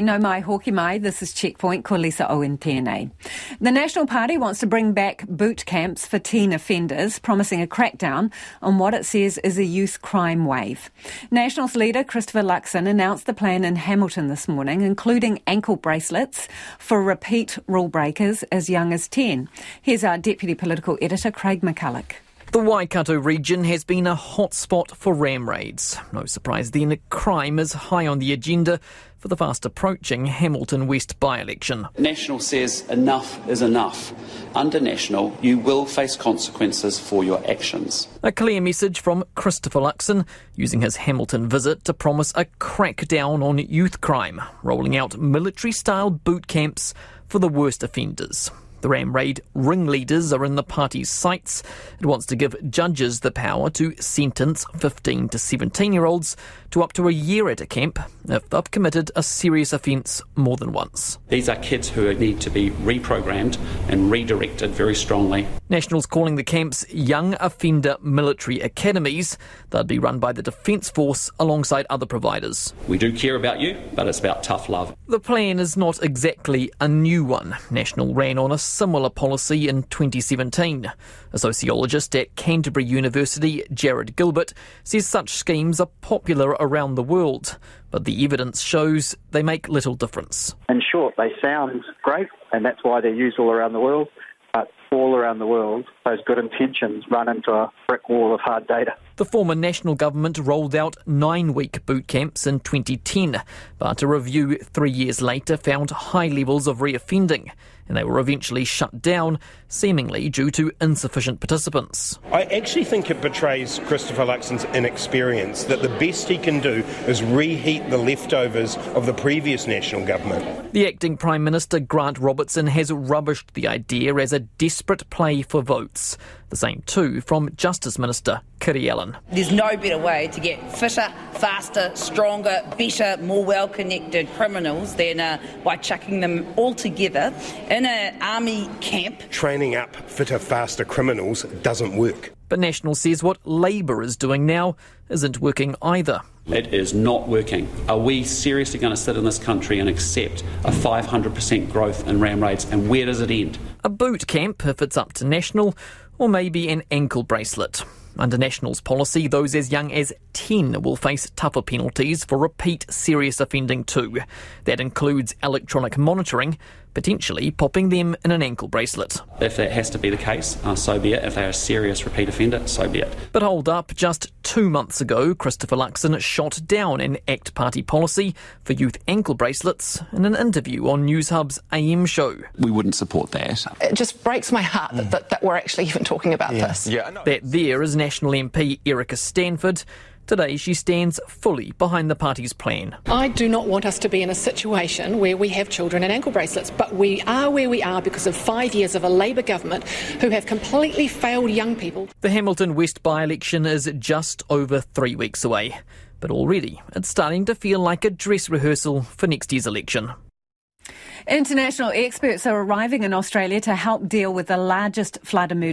No mai hoki mai, this is Checkpoint, ko Lisa Owen tēnei. The National Party wants to bring back boot camps for teen offenders, promising a crackdown on what it says is a youth crime wave. Nationals leader Christopher Luxon announced the plan in Hamilton this morning, including ankle bracelets for repeat rule breakers as young as 10. Here's our Deputy Political Editor, Craig McCulloch. The Waikato region has been a hotspot for ram raids. No surprise then, crime is high on the agenda for the fast approaching Hamilton West by election. National says enough is enough. Under National, you will face consequences for your actions. A clear message from Christopher Luxon, using his Hamilton visit to promise a crackdown on youth crime, rolling out military style boot camps for the worst offenders. The Ram Raid ringleaders are in the party's sights. It wants to give judges the power to sentence 15 to 17 year olds to up to a year at a camp if they've committed a serious offence more than once. These are kids who need to be reprogrammed and redirected very strongly. Nationals calling the camps Young Offender Military Academies. They'd be run by the Defence Force alongside other providers. We do care about you, but it's about tough love. The plan is not exactly a new one. National ran on a similar policy in 2017. A sociologist at Canterbury University, Jarrod Gilbert, says such schemes are popular around the world, but the evidence shows they make little difference. In short, they sound great, and that's why they're used all around the world. But all around the world, those good intentions run into a brick wall of hard data. The former national government rolled out nine week boot camps in 2010, but a review three years later found high levels of reoffending, and they were eventually shut down, seemingly due to insufficient participants. I actually think it betrays Christopher Luxon's inexperience that the best he can do is reheat the leftovers of the previous national government. The acting Prime Minister Grant Robertson has rubbished the idea as a desperate play for votes. The same too from Justice Minister Kiri Allan. There's no better way to get fitter, faster, stronger, better, more well connected criminals than uh, by chucking them all together in an army camp. Training up fitter, faster criminals doesn't work. But National says what Labour is doing now isn't working either. It is not working. Are we seriously going to sit in this country and accept a 500% growth in ram raids? And where does it end? A boot camp, if it's up to National, or maybe an ankle bracelet. Under National's policy, those as young as 10 will face tougher penalties for repeat serious offending too. That includes electronic monitoring, potentially popping them in an ankle bracelet. If that has to be the case, uh, so be it. If they're a serious repeat offender, so be it. But hold up, just two months ago, Christopher Luxon shot down an ACT Party policy for youth ankle bracelets in an interview on Newshub's AM show. We wouldn't support that. It just breaks my heart that, that, that we're actually even talking about Yeah. this. Yeah, no. That there is National MP Erica Stanford. Today she stands fully behind the party's plan. I do not want us to be in a situation where we have children in ankle bracelets, but we are where we are because of five years of a Labour government who have completely failed young people. The Hamilton West by election is just over three weeks away. But already it's starting to feel like a dress rehearsal for next year's election. International experts are arriving in Australia to help deal with the largest flood emergency